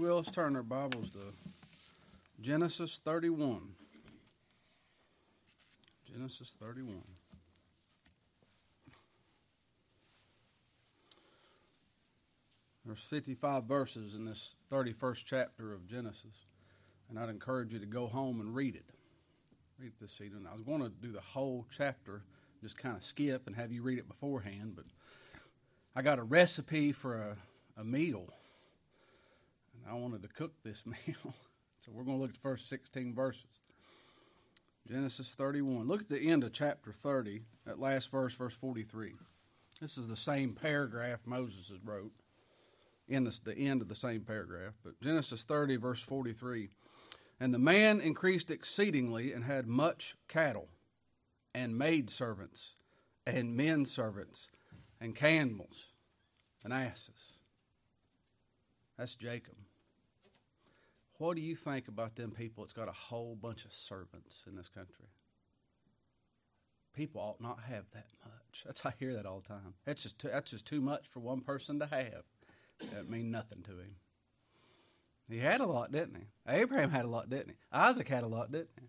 Well, let's turn our Bibles to Genesis 31. Genesis 31. There's 55 verses in this 31st chapter of Genesis, and I'd encourage you to go home and read it. Read it this evening. I was going to do the whole chapter, just kind of skip and have you read it beforehand, but I got a recipe for a, a meal, I wanted to cook this meal. so we're going to look at the first 16 verses. Genesis 31. Look at the end of chapter 30, that last verse, verse 43. This is the same paragraph Moses has wrote in the, the end of the same paragraph. But Genesis 30, verse 43. And the man increased exceedingly and had much cattle, and maid servants, and men servants, and camels, and asses. That's Jacob. What do you think about them people that's got a whole bunch of servants in this country? People ought not have that much. That's I hear that all the time. That's just too, that's just too much for one person to have. That mean nothing to him. He had a lot, didn't he? Abraham had a lot, didn't he? Isaac had a lot, didn't he?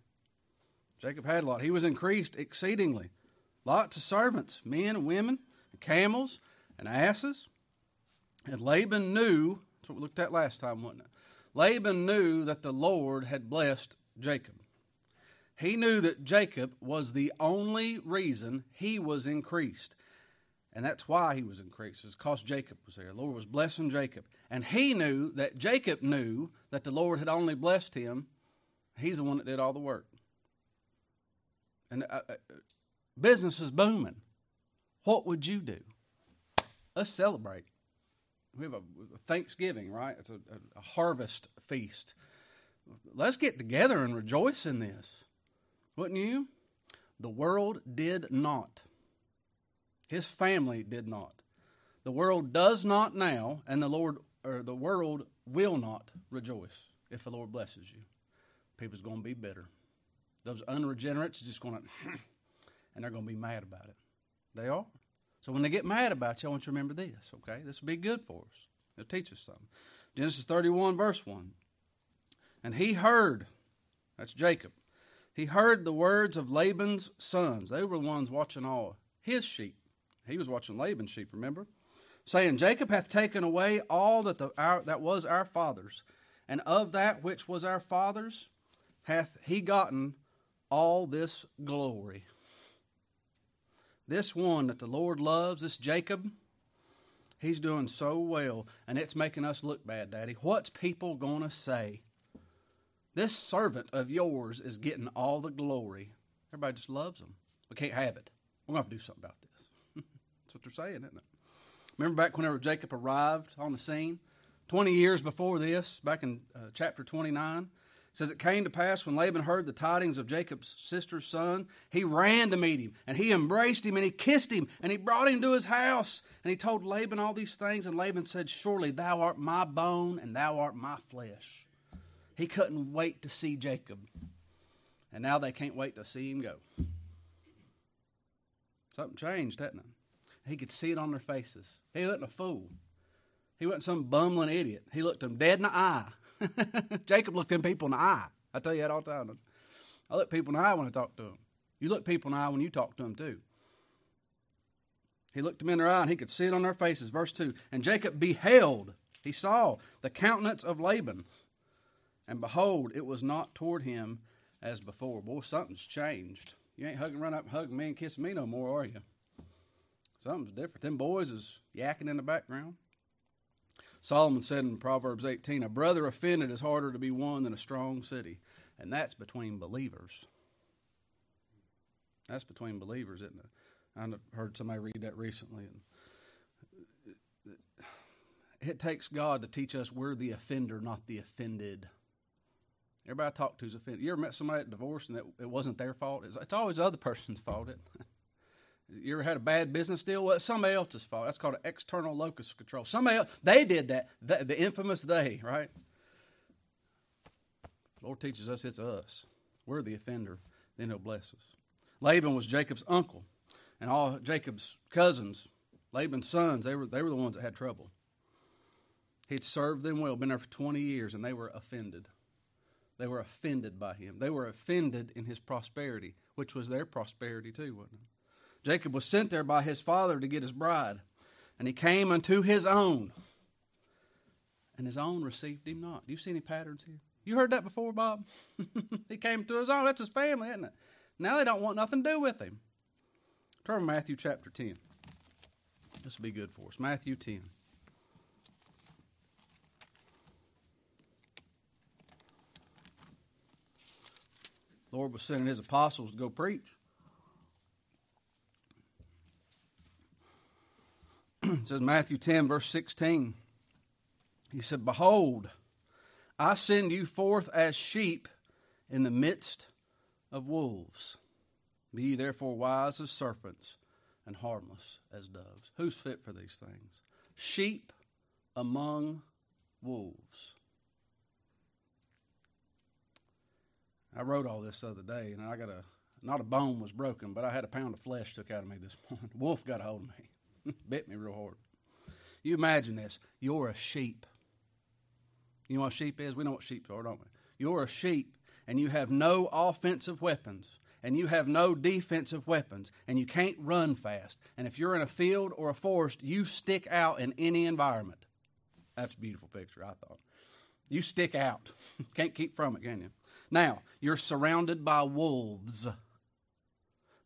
Jacob had a lot. He was increased exceedingly. Lots of servants, men and women, and camels and asses. And Laban knew, that's what we looked at last time, wasn't it? Laban knew that the Lord had blessed Jacob. He knew that Jacob was the only reason he was increased. And that's why he was increased, is because Jacob was there. The Lord was blessing Jacob. And he knew that Jacob knew that the Lord had only blessed him. He's the one that did all the work. And uh, uh, business is booming. What would you do? Let's celebrate. We have a, Thanksgiving, right? It's a, a, a harvest feast. Let's get together and rejoice in this. Wouldn't you? The world did not. His family did not. The world does not now, and the Lord or the world will not rejoice if the Lord blesses you. People's going to be bitter. Those unregenerates are just going to, and they're going to be mad about it. They are. So when they get mad about you, I want you to remember this, okay? This will be good for us. It'll teach us something. Genesis 31, verse 1. And he heard, that's Jacob, he heard the words of Laban's sons. They were the ones watching all his sheep. He was watching Laban's sheep, remember? Saying, Jacob hath taken away all that, the, our, that was our father's, and of that which was our father's hath he gotten all this glory. This one that the Lord loves, this Jacob, he's doing so well, and it's making us look bad, Daddy. What's people going to say? This servant of yours is getting all the glory. Everybody just loves him. We can't have it. We're going to have to do something about this. That's what they're saying, isn't it? Remember back whenever Jacob arrived on the scene? 20 years before this, back in uh, chapter 29, says it came to pass when Laban heard the tidings of Jacob's sister's son, he ran to meet him, and he embraced him, and he kissed him, and he brought him to his house. And he told Laban all these things, and Laban said, Surely thou art my bone, and thou art my flesh. He couldn't wait to see Jacob. And now they can't wait to see him go. Something changed, hasn't it? He could see it on their faces. He wasn't a fool. He wasn't some bumbling idiot. He looked them dead in the eye. Jacob looked them people in the eye. I tell you that all the time. I look people in the eye when I talk to them. You look people in the eye when you talk to them too. He looked them in their eye and he could see it on their faces. Verse 2 And Jacob beheld, he saw the countenance of Laban. And behold, it was not toward him as before. Boy, something's changed. You ain't hugging, run up hugging me and kissing me no more, are you? Something's different. Them boys is yakking in the background. Solomon said in Proverbs 18, A brother offended is harder to be won than a strong city. And that's between believers. That's between believers, isn't it? I heard somebody read that recently. And it takes God to teach us we're the offender, not the offended. Everybody I talk to is offended. You ever met somebody that divorced and it, it wasn't their fault? It's, it's always the other person's fault. It. You ever had a bad business deal? Well, it's somebody else's fault. That's called an external locus of control. Somebody else, they did that. The, the infamous they, right? The Lord teaches us it's us. We're the offender. Then He'll bless us. Laban was Jacob's uncle, and all Jacob's cousins, Laban's sons, they were they were the ones that had trouble. He'd served them well, been there for 20 years, and they were offended. They were offended by him. They were offended in his prosperity, which was their prosperity too, wasn't it? Jacob was sent there by his father to get his bride, and he came unto his own, and his own received him not. Do you see any patterns here? You heard that before, Bob? he came to his own. That's his family, isn't it? Now they don't want nothing to do with him. Turn to Matthew chapter 10. This will be good for us. Matthew 10. Lord was sending his apostles to go preach. It says Matthew 10, verse 16. He said, Behold, I send you forth as sheep in the midst of wolves. Be ye therefore wise as serpents and harmless as doves. Who's fit for these things? Sheep among wolves. I wrote all this the other day, and I got a not a bone was broken, but I had a pound of flesh took out of me this morning. Wolf got a hold of me, bit me real hard. You imagine this: you're a sheep. You know what sheep is? We know what sheep are, don't we? You're a sheep, and you have no offensive weapons, and you have no defensive weapons, and you can't run fast. And if you're in a field or a forest, you stick out in any environment. That's a beautiful picture, I thought. You stick out. can't keep from it, can you? Now, you're surrounded by wolves.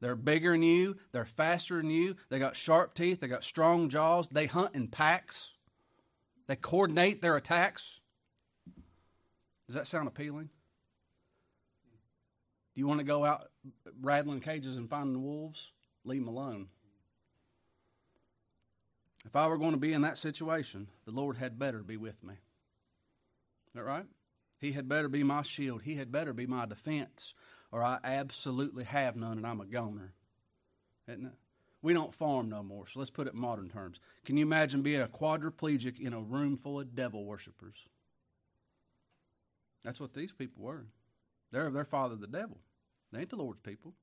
They're bigger than you, they're faster than you, they got sharp teeth, they got strong jaws, they hunt in packs, they coordinate their attacks. Does that sound appealing? Do you want to go out rattling cages and finding wolves? Leave them alone. If I were going to be in that situation, the Lord had better be with me. Is that right? He had better be my shield. He had better be my defense, or I absolutely have none and I'm a goner. Isn't it? We don't farm no more, so let's put it in modern terms. Can you imagine being a quadriplegic in a room full of devil worshippers? That's what these people were. They're their father, the devil. They ain't the Lord's people.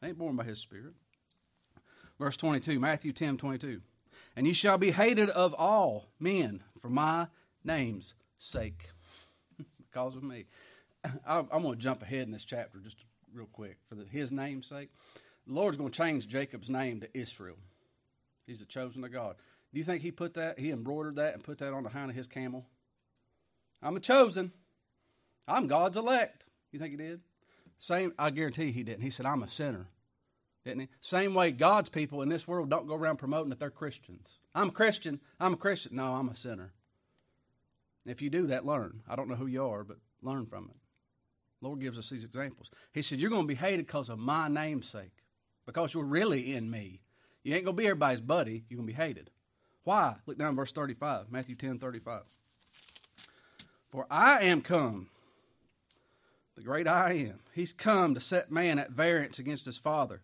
They ain't born by his spirit. Verse 22, Matthew 10 22. And ye shall be hated of all men for my name's sake because of me. I, am going to jump ahead in this chapter just real quick for the, his name's sake. The Lord's going to change Jacob's name to Israel. He's the chosen of God. Do you think he put that, he embroidered that and put that on the hind of his camel? I'm a chosen. I'm God's elect. You think he did? Same, I guarantee he didn't. He said, I'm a sinner. Didn't he? Same way God's people in this world don't go around promoting that they're Christians. I'm a Christian. I'm a Christian. No, I'm a sinner. If you do that, learn. I don't know who you are, but learn from it. Lord gives us these examples. He said, You're going to be hated because of my namesake, because you're really in me. You ain't going to be everybody's buddy. You're going to be hated. Why? Look down verse 35, Matthew 10 35. For I am come, the great I am. He's come to set man at variance against his father,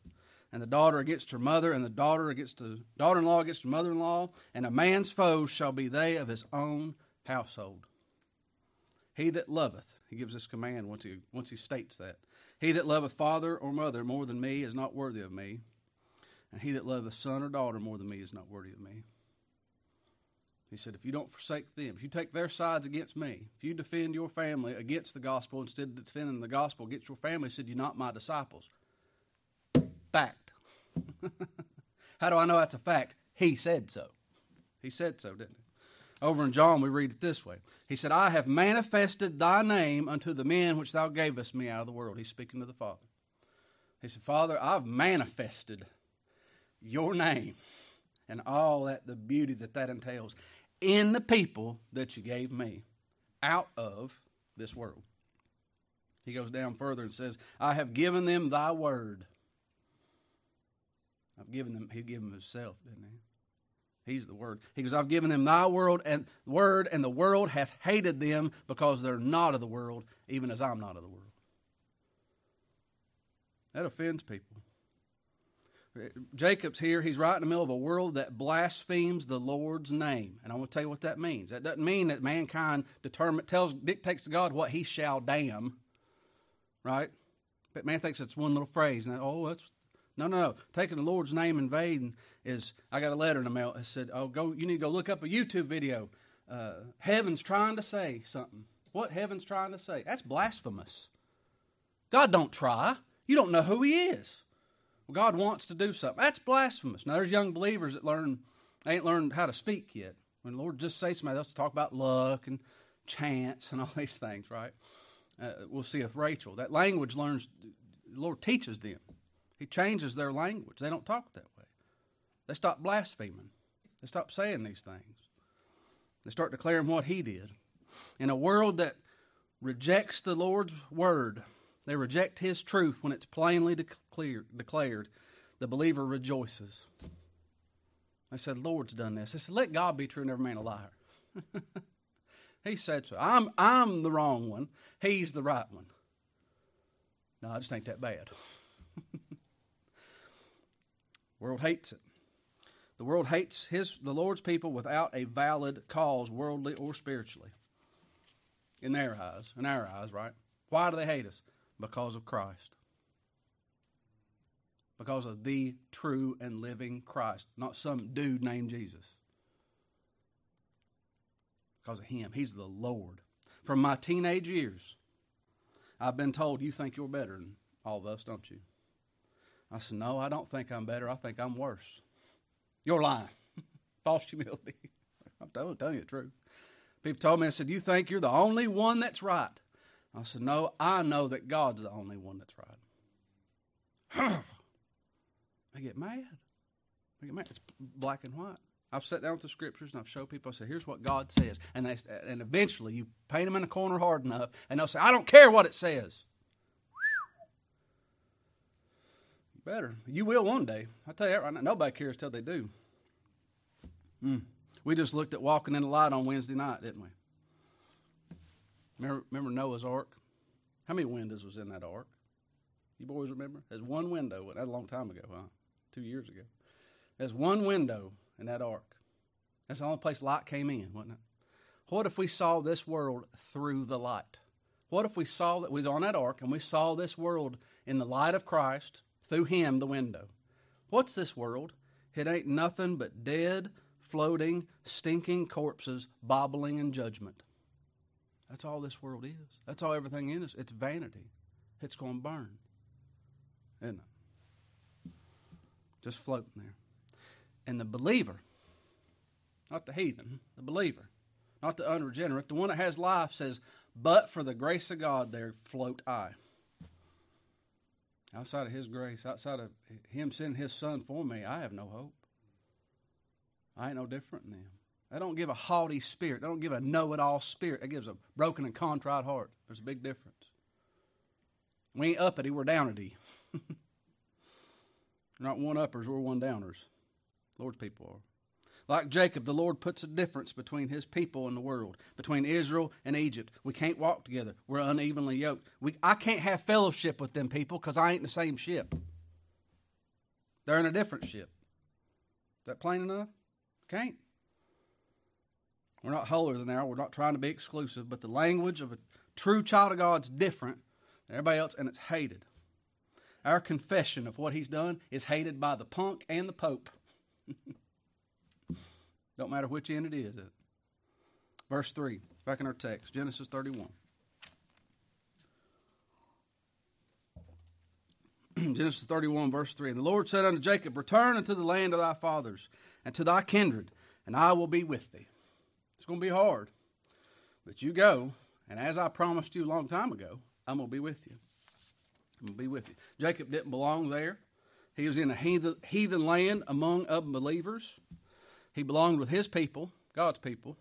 and the daughter against her mother, and the daughter against the daughter in law against her mother in law, and a man's foes shall be they of his own household. He that loveth, he gives this command once he, once he states that. He that loveth father or mother more than me is not worthy of me, and he that loveth son or daughter more than me is not worthy of me. He said, if you don't forsake them, if you take their sides against me, if you defend your family against the gospel instead of defending the gospel against your family, said, you're not my disciples. Fact. How do I know that's a fact? He said so. He said so, didn't he? Over in John, we read it this way He said, I have manifested thy name unto the men which thou gavest me out of the world. He's speaking to the Father. He said, Father, I've manifested your name and all that the beauty that that entails in the people that you gave me out of this world. He goes down further and says, I have given them thy word. I've given them, he gave them himself, didn't he? He's the word. He goes, I've given them thy world and word, and the world hath hated them because they're not of the world, even as I'm not of the world. That offends people. Jacob's here. He's right in the middle of a world that blasphemes the Lord's name. And I want to tell you what that means. That doesn't mean that mankind determine, tells, dictates to God what he shall damn, right? But man thinks it's one little phrase. And, oh, that's no, no, no. Taking the Lord's name in vain is. I got a letter in the mail. It said, "Oh, go. You need to go look up a YouTube video. uh, heaven's trying to say something. What heaven's trying to say? That's blasphemous. God don't try. You don't know who He is. Well, God wants to do something. That's blasphemous. Now, there's young believers that learn, they ain't learned how to speak yet. When the Lord just say somebody else to talk about luck and chance and all these things, right? Uh, we'll see with Rachel. That language learns, the Lord teaches them. He changes their language. They don't talk that way. They stop blaspheming. They stop saying these things. They start declaring what He did. In a world that rejects the Lord's word, they reject His truth when it's plainly declared. the believer rejoices. I said, Lord's done this. I said, let God be true and every man a liar. he said so. I'm, I'm the wrong one. He's the right one. No, I just ain't that bad. world hates it. The world hates his the Lord's people without a valid cause, worldly or spiritually. In their eyes, in our eyes, right? Why do they hate us? Because of Christ. Because of the true and living Christ, not some dude named Jesus. Because of him. He's the Lord. From my teenage years, I've been told you think you're better than all of us, don't you? I said, No, I don't think I'm better. I think I'm worse. You're lying. False humility. I'm telling, telling you the truth. People told me, I said, You think you're the only one that's right? I said, No, I know that God's the only one that's right. I get mad. I get mad. It's black and white. I've sat down with the scriptures and I've showed people. I said, "Here's what God says," and they, and eventually you paint them in a corner hard enough, and they'll say, "I don't care what it says." Better. You will one day. I tell you that right now. Nobody cares till they do. Mm. We just looked at walking in the light on Wednesday night, didn't we? Remember, remember Noah's Ark? How many windows was in that ark? You boys remember? There's one window. That was a long time ago, huh? Two years ago. There's one window in that ark. That's the only place light came in, wasn't it? What if we saw this world through the light? What if we saw that we was on that ark and we saw this world in the light of Christ through him the window. What's this world? It ain't nothing but dead, floating, stinking corpses bobbling in judgment. That's all this world is. That's all everything in us. It's vanity. It's going to burn. Isn't it? Just floating there. And the believer, not the heathen, the believer, not the unregenerate, the one that has life says, But for the grace of God, there float I. Outside of His grace, outside of Him sending His Son for me, I have no hope. I ain't no different than them. I don't give a haughty spirit. I don't give a know it all spirit. It gives a broken and contrite heart. There's a big difference. We ain't uppity, we're downity. we're not one uppers, we're one downers. Lord's people are. Like Jacob, the Lord puts a difference between his people and the world, between Israel and Egypt. We can't walk together. We're unevenly yoked. We, I can't have fellowship with them people because I ain't in the same ship. They're in a different ship. Is that plain enough? Can't. We're not holier than they are. We're not trying to be exclusive, but the language of a true child of God's different than everybody else, and it's hated. Our confession of what he's done is hated by the punk and the pope. Don't matter which end it is. Verse 3, back in our text, Genesis 31. Genesis 31, verse 3. And the Lord said unto Jacob, Return unto the land of thy fathers, and to thy kindred, and I will be with thee. It's going to be hard, but you go, and as I promised you a long time ago, I'm going to be with you. I'm going to be with you. Jacob didn't belong there. He was in a heathen, heathen land among unbelievers. He belonged with his people, God's people.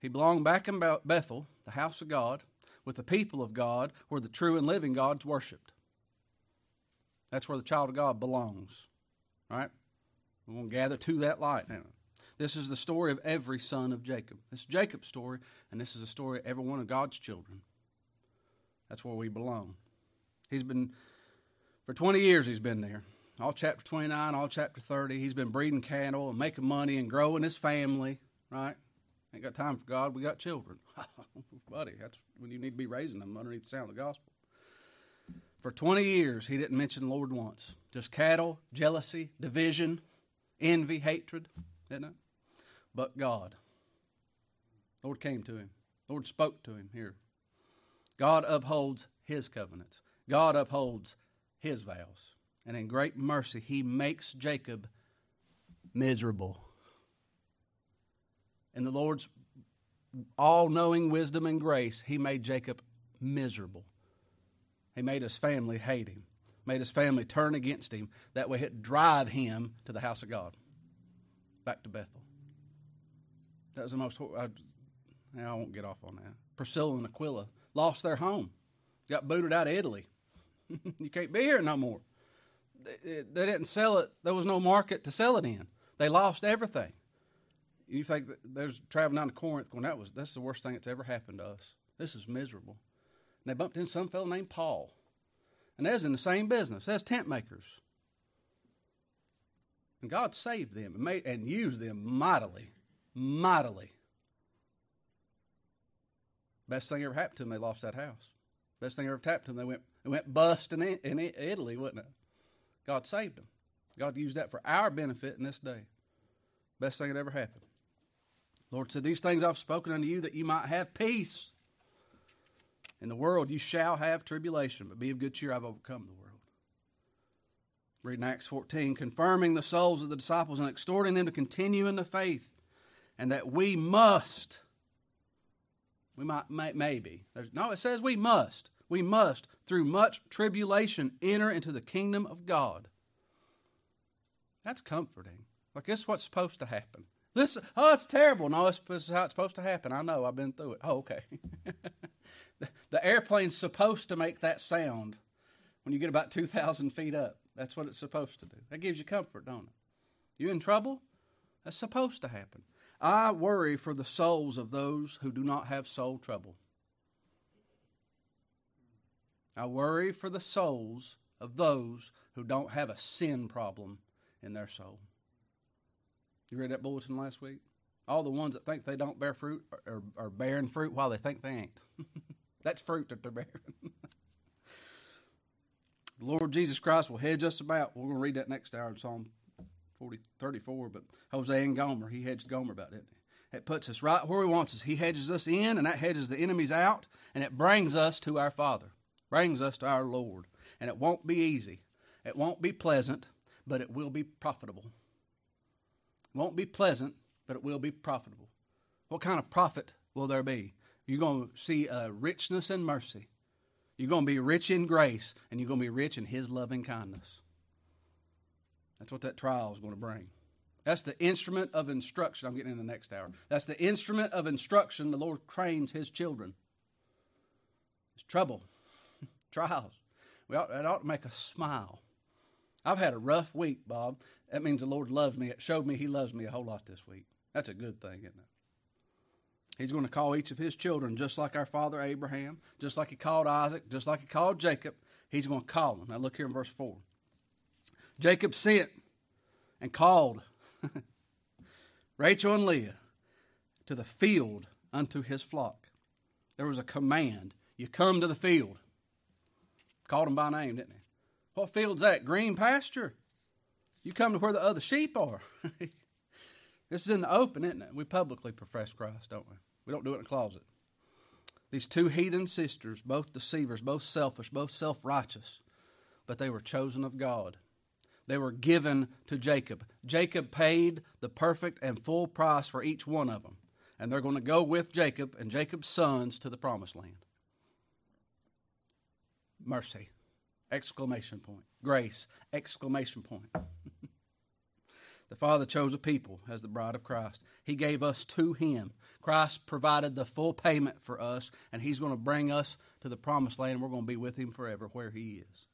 He belonged back in Bethel, the house of God, with the people of God, where the true and living God's worshipped. That's where the child of God belongs. Right? We're going to gather to that light now. This is the story of every son of Jacob. This is Jacob's story, and this is the story of every one of God's children. That's where we belong. He's been, for 20 years, he's been there all chapter 29, all chapter 30. He's been breeding cattle and making money and growing his family, right? Ain't got time for God. We got children. Buddy, that's when you need to be raising them underneath the sound of the gospel. For 20 years, he didn't mention the Lord once. Just cattle, jealousy, division, envy, hatred, didn't it? But God. Lord came to him. Lord spoke to him here. God upholds his covenants. God upholds his vows. And in great mercy, he makes Jacob miserable. In the Lord's all knowing wisdom and grace, he made Jacob miserable. He made his family hate him, made his family turn against him. That way, it drive him to the house of God, back to Bethel. That was the most. I, I won't get off on that. Priscilla and Aquila lost their home, got booted out of Italy. you can't be here no more. They, didn't sell it. There was no market to sell it in. They lost everything. You think there's traveling down to Corinth going, that was that's the worst thing that's ever happened to us. This is miserable. And they bumped into some fellow named Paul. And they was in the same business. Was tent makers. And God saved them and made and used them mightily. Mightily. Best thing ever happened to them, they lost that house. Best thing ever happened to them, they went they went bust in, in Italy, wasn't it? God saved them. God used that for our benefit in this day. Best thing that ever happened. Lord said, These things I've spoken unto you that you might have peace. In the world you shall have tribulation, but be of good cheer, I've overcome the world. Reading Acts 14, confirming the souls of the disciples and exhorting them to continue in the faith, and that we must, we might, may, maybe, no, it says we must, we must, through much tribulation, enter into the kingdom of God. That's comforting. Like, this is what's supposed to happen. This, oh, it's terrible. No, this is how it's supposed to happen. I know. I've been through it. Oh, okay. the, the airplane's supposed to make that sound when you get about 2,000 feet up. That's what it's supposed to do. That gives you comfort, don't it? You in trouble? That's supposed to happen. I worry for the souls of those who do not have soul trouble. I worry for the souls of those who don't have a sin problem in their soul. You read that bulletin last week? All the ones that think they don't bear fruit are, are bearing fruit while they think they ain't. That's fruit that they're bearing. the Lord Jesus Christ will hedge us about. We're going to read that next hour in Psalm 40, 34. But Hosea and Gomer, he hedged Gomer about it. It puts us right where he wants us. He hedges us in, and that hedges the enemies out, and it brings us to our Father, brings us to our Lord. And it won't be easy. It won't be pleasant, but it will be profitable It won't be pleasant, but it will be profitable. What kind of profit will there be? You're going to see a richness and mercy. You're going to be rich in grace, and you're going to be rich in His loving kindness. That's what that trial is going to bring. That's the instrument of instruction. I'm getting in the next hour. That's the instrument of instruction the Lord trains His children. It's trouble, trials. We ought, that ought to make us smile. I've had a rough week, Bob. That means the Lord loves me. It showed me He loves me a whole lot this week. That's a good thing, isn't it? He's going to call each of his children just like our father Abraham, just like he called Isaac, just like he called Jacob. He's going to call them. Now look here in verse 4. Jacob sent and called Rachel and Leah to the field unto his flock. There was a command. You come to the field. Called him by name, didn't he? What field's that? Green pasture? You come to where the other sheep are. this is in the open, isn't it? We publicly profess Christ, don't we? We don't do it in a closet. These two heathen sisters, both deceivers, both selfish, both self righteous, but they were chosen of God. They were given to Jacob. Jacob paid the perfect and full price for each one of them. And they're going to go with Jacob and Jacob's sons to the promised land. Mercy. Exclamation point. Grace. Exclamation point. the Father chose a people as the bride of Christ. He gave us to Him. Christ provided the full payment for us, and He's going to bring us to the promised land. and We're going to be with Him forever where He is.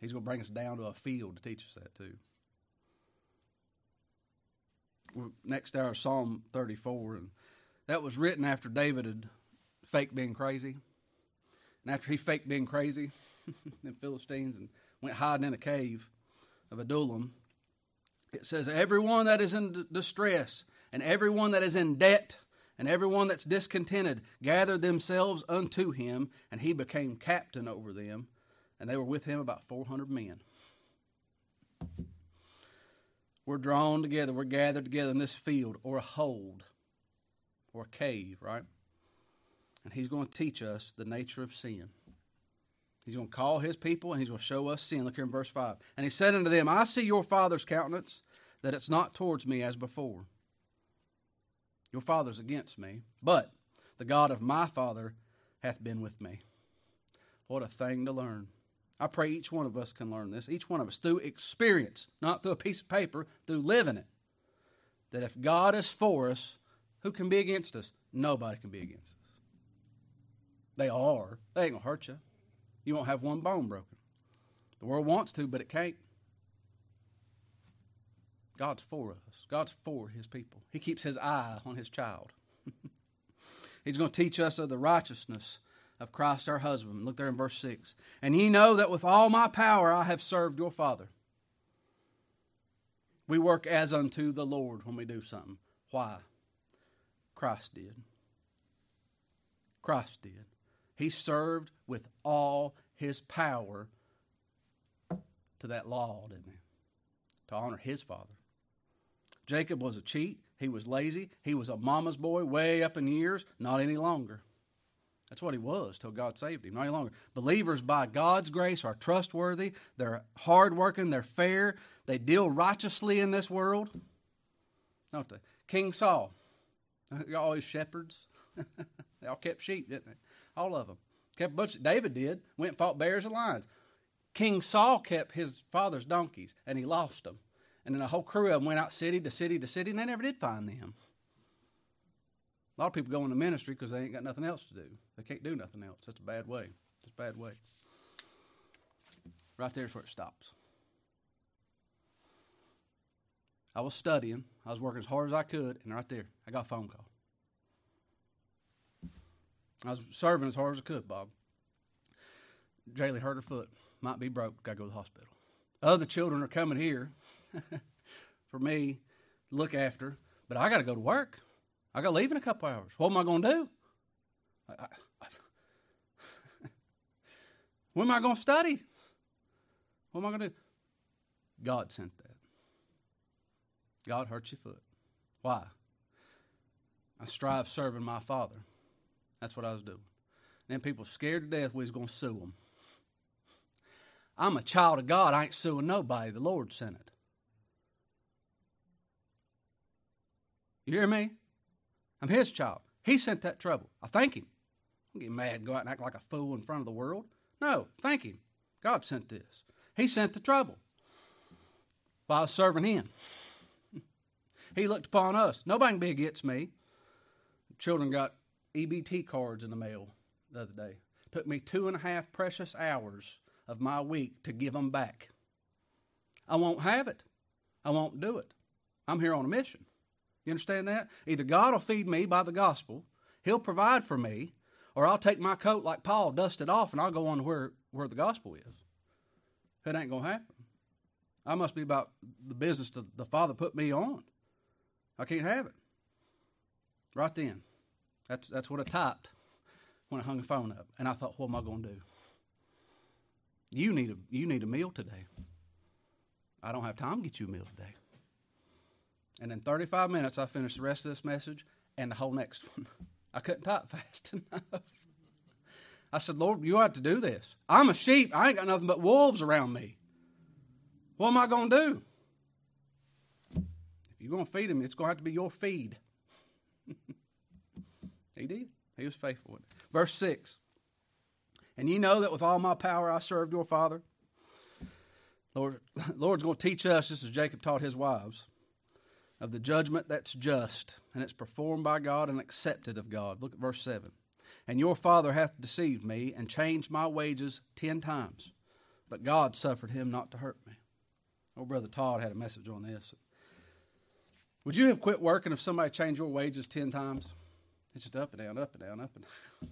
He's going to bring us down to a field to teach us that too. Next hour, Psalm 34, and that was written after David had faked being crazy. And after he faked being crazy, the Philistines, and went hiding in a cave of Adullam, it says, Everyone that is in distress, and everyone that is in debt, and everyone that's discontented gathered themselves unto him, and he became captain over them, and they were with him about 400 men. We're drawn together, we're gathered together in this field or a hold. or a cave, right? And he's going to teach us the nature of sin. He's going to call his people and he's going to show us sin. Look here in verse 5. And he said unto them, I see your father's countenance, that it's not towards me as before. Your father's against me, but the God of my father hath been with me. What a thing to learn. I pray each one of us can learn this, each one of us, through experience, not through a piece of paper, through living it. That if God is for us, who can be against us? Nobody can be against us. They are. They ain't going to hurt you. You won't have one bone broken. The world wants to, but it can't. God's for us. God's for his people. He keeps his eye on his child. He's going to teach us of the righteousness of Christ our husband. Look there in verse 6. And ye know that with all my power I have served your Father. We work as unto the Lord when we do something. Why? Christ did. Christ did. He served with all his power to that law, didn't he? To honor his father. Jacob was a cheat. He was lazy. He was a mama's boy way up in years. Not any longer. That's what he was till God saved him. Not any longer. Believers, by God's grace, are trustworthy. They're hardworking. They're fair. They deal righteously in this world. Don't they? King Saul. Y'all always shepherds. they all kept sheep, didn't they? All of them. Kept bunch. David did. Went fought bears and lions. King Saul kept his father's donkeys, and he lost them. And then a whole crew of them went out city to city to city, and they never did find them. A lot of people go into ministry because they ain't got nothing else to do. They can't do nothing else. That's a bad way. It's a bad way. Right there's where it stops. I was studying. I was working as hard as I could, and right there, I got a phone call. I was serving as hard as I could, Bob. Jaylee hurt her foot. Might be broke. Got to go to the hospital. Other children are coming here for me to look after, but I got to go to work. I got to leave in a couple hours. What am I going to do? When am I going to study? What am I going to do? God sent that. God hurt your foot. Why? I strive serving my Father. That's what I was doing. And then people scared to death we was going to sue them. I'm a child of God. I ain't suing nobody. The Lord sent it. You hear me? I'm His child. He sent that trouble. I thank Him. I'm getting mad and go out and act like a fool in front of the world. No, thank Him. God sent this. He sent the trouble. Was serving Him. he looked upon us. Nobody can be against me. Children got EBT cards in the mail the other day. Took me two and a half precious hours of my week to give them back. I won't have it. I won't do it. I'm here on a mission. You understand that? Either God will feed me by the gospel, He'll provide for me, or I'll take my coat like Paul, dust it off, and I'll go on to where, where the gospel is. It ain't going to happen. I must be about the business that the Father put me on. I can't have it. Right then. That's, that's what I typed when I hung the phone up. And I thought, what am I going to do? You need, a, you need a meal today. I don't have time to get you a meal today. And in 35 minutes, I finished the rest of this message and the whole next one. I couldn't type fast enough. I said, Lord, you have to do this. I'm a sheep. I ain't got nothing but wolves around me. What am I going to do? If you're going to feed them, it's going to have to be your feed. He did. He was faithful. Verse 6 And ye know that with all my power I served your father. Lord, Lord's going to teach us, just as Jacob taught his wives, of the judgment that's just, and it's performed by God and accepted of God. Look at verse 7. And your father hath deceived me and changed my wages ten times, but God suffered him not to hurt me. Oh, Brother Todd had a message on this. Would you have quit working if somebody changed your wages ten times? It's just up and down, up and down, up and down.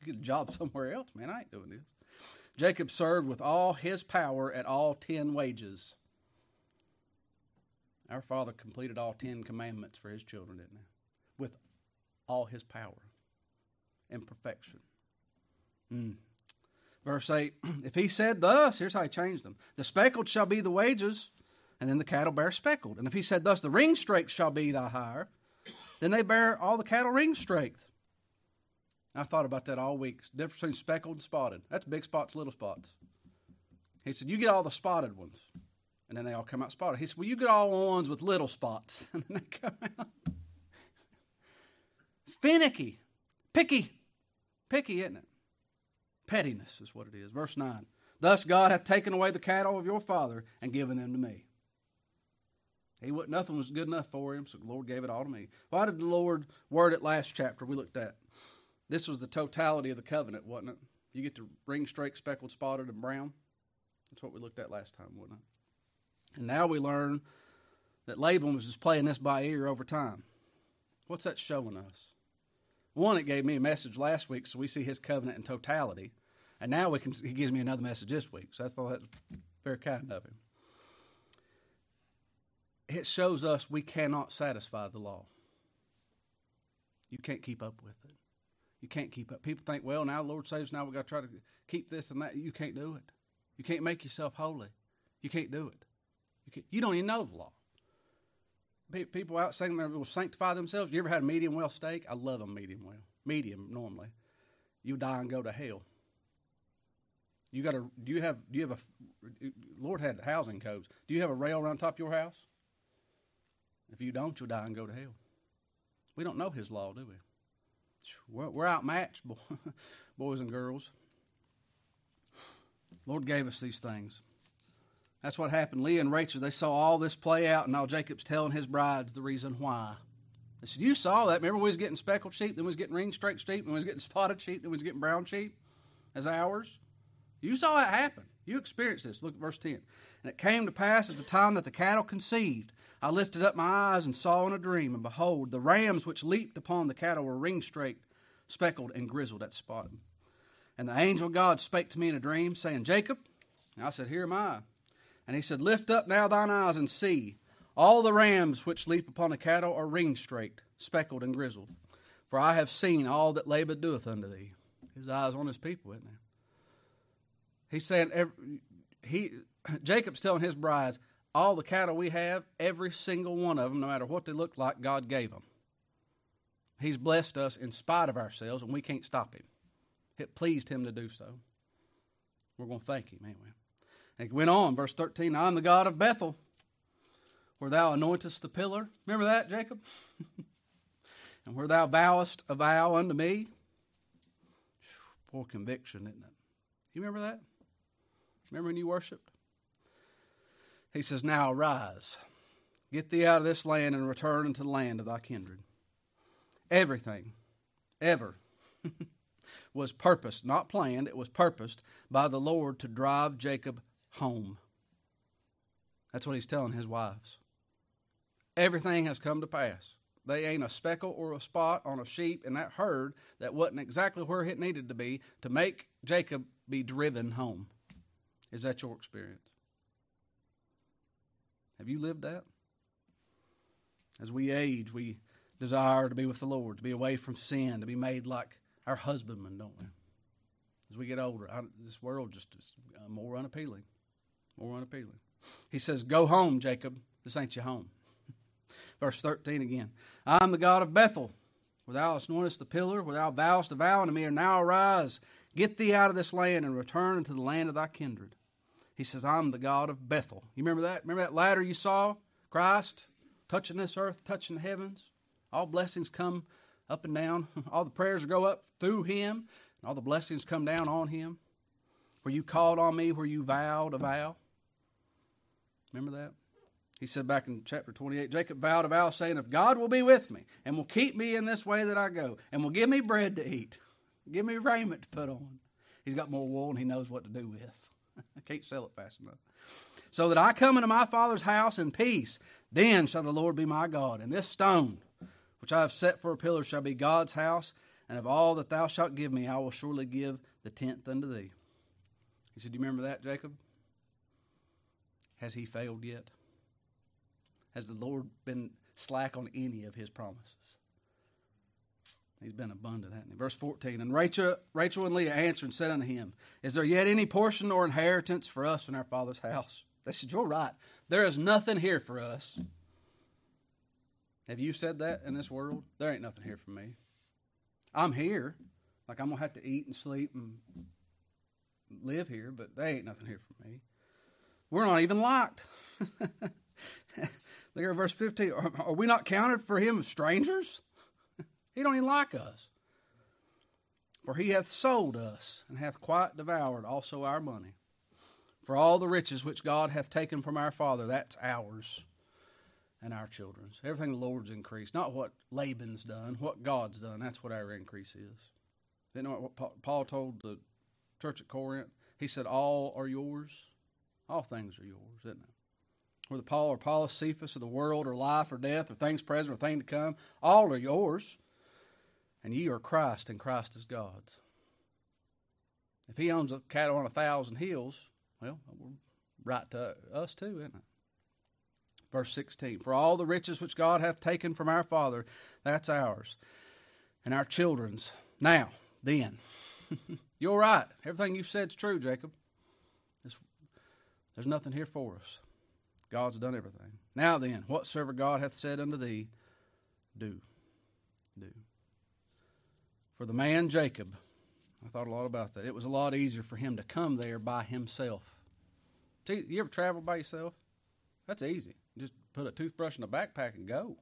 Get a job somewhere else, man. I ain't doing this. Jacob served with all his power at all ten wages. Our Father completed all ten commandments for his children, didn't he? With all his power and perfection. Mm. Verse 8 If he said thus, here's how he changed them the speckled shall be the wages, and then the cattle bear speckled. And if he said thus, the ring ringstrakes shall be thy hire, Then they bear all the cattle ring strength. I thought about that all week. Difference between speckled and spotted. That's big spots, little spots. He said, You get all the spotted ones. And then they all come out spotted. He said, Well, you get all the ones with little spots. And then they come out. Finicky, picky, picky, isn't it? Pettiness is what it is. Verse 9. Thus God hath taken away the cattle of your father and given them to me. He what nothing was good enough for him, so the Lord gave it all to me. Why did the Lord word it last chapter we looked at? This was the totality of the covenant, wasn't it? You get to ring straight, speckled, spotted, and brown. That's what we looked at last time, wasn't it? And now we learn that Laban was just playing this by ear over time. What's that showing us? One, it gave me a message last week, so we see his covenant in totality. And now we can, he gives me another message this week. So I thought that was very kind of him. It shows us we cannot satisfy the law. You can't keep up with it. You can't keep up. People think, well, now the Lord saves, now we've got to try to keep this and that. You can't do it. You can't make yourself holy. You can't do it. You, can't, you don't even know the law. People out saying they will sanctify themselves. You ever had a medium well steak? I love a medium well. Medium normally. You die and go to hell. You got a do you have do you have a Lord had housing codes. Do you have a rail around top of your house? If you don't, you'll die and go to hell. We don't know His law, do we? We're, outmatched, boys and girls. Lord gave us these things. That's what happened. Leah and Rachel, they saw all this play out, and now Jacob's telling his brides the reason why. They said, You saw that. Remember, we was getting speckled sheep, then we was getting ring straight sheep, then we was getting spotted sheep, then we was getting brown sheep as ours. You saw it happen. You experienced this. Look at verse 10. And it came to pass at the time that the cattle conceived, I lifted up my eyes and saw in a dream, and behold, the rams which leaped upon the cattle were ring straight, speckled, and grizzled at spotted. And the angel of God spake to me in a dream, saying, Jacob. And I said, Here am I. And he said, Lift up now thine eyes and see. All the rams which leap upon the cattle are ring straight, speckled, and grizzled. For I have seen all that Laban doeth unto thee. His eyes on his people, isn't he? He's saying, he, Jacob's telling his brides, all the cattle we have, every single one of them, no matter what they look like, God gave them. He's blessed us in spite of ourselves, and we can't stop him. It pleased him to do so. We're going to thank him, anyway. And he went on, verse 13 I am the God of Bethel, where thou anointest the pillar. Remember that, Jacob? and where thou vowest a vow unto me. Poor conviction, isn't it? You remember that? Remember when you worshiped? He says, Now arise, get thee out of this land and return unto the land of thy kindred. Everything, ever, was purposed, not planned, it was purposed by the Lord to drive Jacob home. That's what he's telling his wives. Everything has come to pass. They ain't a speckle or a spot on a sheep in that herd that wasn't exactly where it needed to be to make Jacob be driven home. Is that your experience? Have you lived that? As we age, we desire to be with the Lord, to be away from sin, to be made like our husbandman, don't we? As we get older, I, this world just is uh, more unappealing, more unappealing. He says, "Go home, Jacob. This ain't your home." Verse thirteen again. I am the God of Bethel, where thou hast anointed the pillar, where thou vowest a vow unto me, and now arise, get thee out of this land, and return unto the land of thy kindred. He says, I'm the God of Bethel. You remember that? Remember that ladder you saw? Christ touching this earth, touching the heavens. All blessings come up and down. All the prayers go up through him, and all the blessings come down on him. Where you called on me, where you vowed a vow. Remember that? He said back in chapter 28 Jacob vowed a vow, saying, If God will be with me and will keep me in this way that I go, and will give me bread to eat, give me raiment to put on. He's got more wool and he knows what to do with. I can't sell it fast enough. So that I come into my father's house in peace, then shall the Lord be my God. And this stone, which I have set for a pillar, shall be God's house. And of all that thou shalt give me, I will surely give the tenth unto thee. He said, Do you remember that, Jacob? Has he failed yet? Has the Lord been slack on any of his promises? He's been abundant, hasn't he? Verse 14. And Rachel, Rachel and Leah answered and said unto him, Is there yet any portion or inheritance for us in our father's house? They said, You're right. There is nothing here for us. Have you said that in this world? There ain't nothing here for me. I'm here. Like I'm gonna have to eat and sleep and live here, but there ain't nothing here for me. We're not even locked. Look at verse 15. Are, are, we not counted for him as strangers? He don't even like us. For he hath sold us, and hath quite devoured also our money. For all the riches which God hath taken from our father, that's ours and our children's. Everything the Lord's increased, not what Laban's done, what God's done. That's what our increase is. Know what Paul told the church at Corinth? He said, All are yours. All things are yours, isn't it? Whether Paul or Apollos, Cephas, or the world, or life, or death, or things present, or things to come, all are yours. And ye are Christ, and Christ is God's. If he owns a cattle on a thousand hills, well, right to us too, isn't it? Verse 16 For all the riches which God hath taken from our Father, that's ours, and our children's. Now, then, you're right. Everything you've said is true, Jacob. It's, there's nothing here for us. God's done everything. Now then, whatsoever God hath said unto thee, do. Do. For the man Jacob, I thought a lot about that. It was a lot easier for him to come there by himself. You ever travel by yourself? That's easy. Just put a toothbrush in a backpack and go.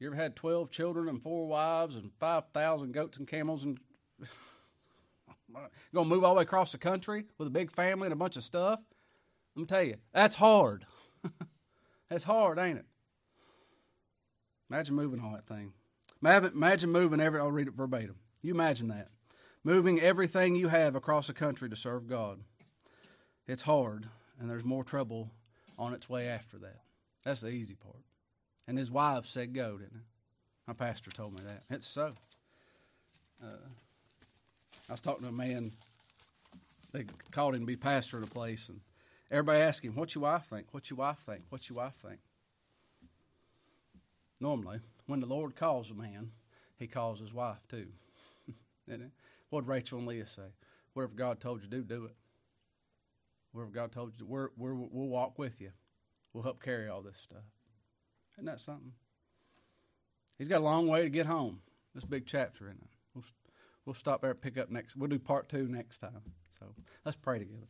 You ever had 12 children and four wives and 5,000 goats and camels and to move all the way across the country with a big family and a bunch of stuff? Let me tell you, that's hard. that's hard, ain't it? Imagine moving all that thing. Imagine moving every, I'll read it verbatim. You imagine that. Moving everything you have across the country to serve God. It's hard, and there's more trouble on its way after that. That's the easy part. And his wife said go, didn't it? My pastor told me that. It's so. Uh, I was talking to a man. They called him to be pastor at a place, and everybody asked him, "What's your wife think? What's your wife think? What's your wife think?" Normally, when the Lord calls a man, He calls his wife too. what did Rachel and Leah say? Whatever God told you to do, do it. Whatever God told you, we're, we're, we'll walk with you. We'll help carry all this stuff. Isn't that something? He's got a long way to get home. This big chapter in it. We'll, we'll stop there and pick up next. We'll do part two next time. So let's pray together.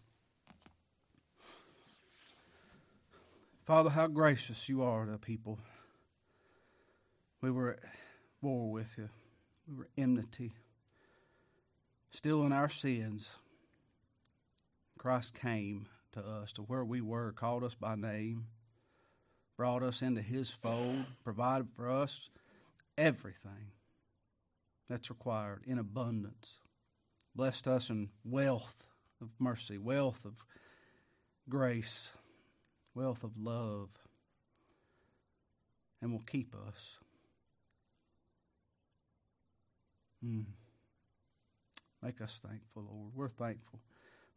Father, how gracious you are to people. We were at war with you. We were enmity. Still in our sins. Christ came to us to where we were, called us by name, brought us into his fold, provided for us everything that's required in abundance, blessed us in wealth of mercy, wealth of grace, wealth of love, and will keep us. Mm. Make us thankful, Lord. We're thankful.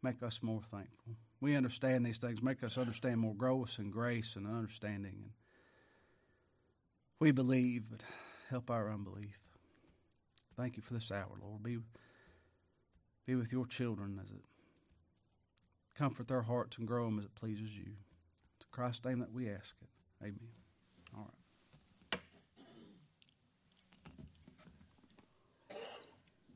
Make us more thankful. We understand these things. Make us understand more. Grow us in grace and understanding. And we believe, but help our unbelief. Thank you for this hour, Lord. Be, be with your children as it comfort their hearts and grow them as it pleases you. It's Christ's name that we ask it. Amen.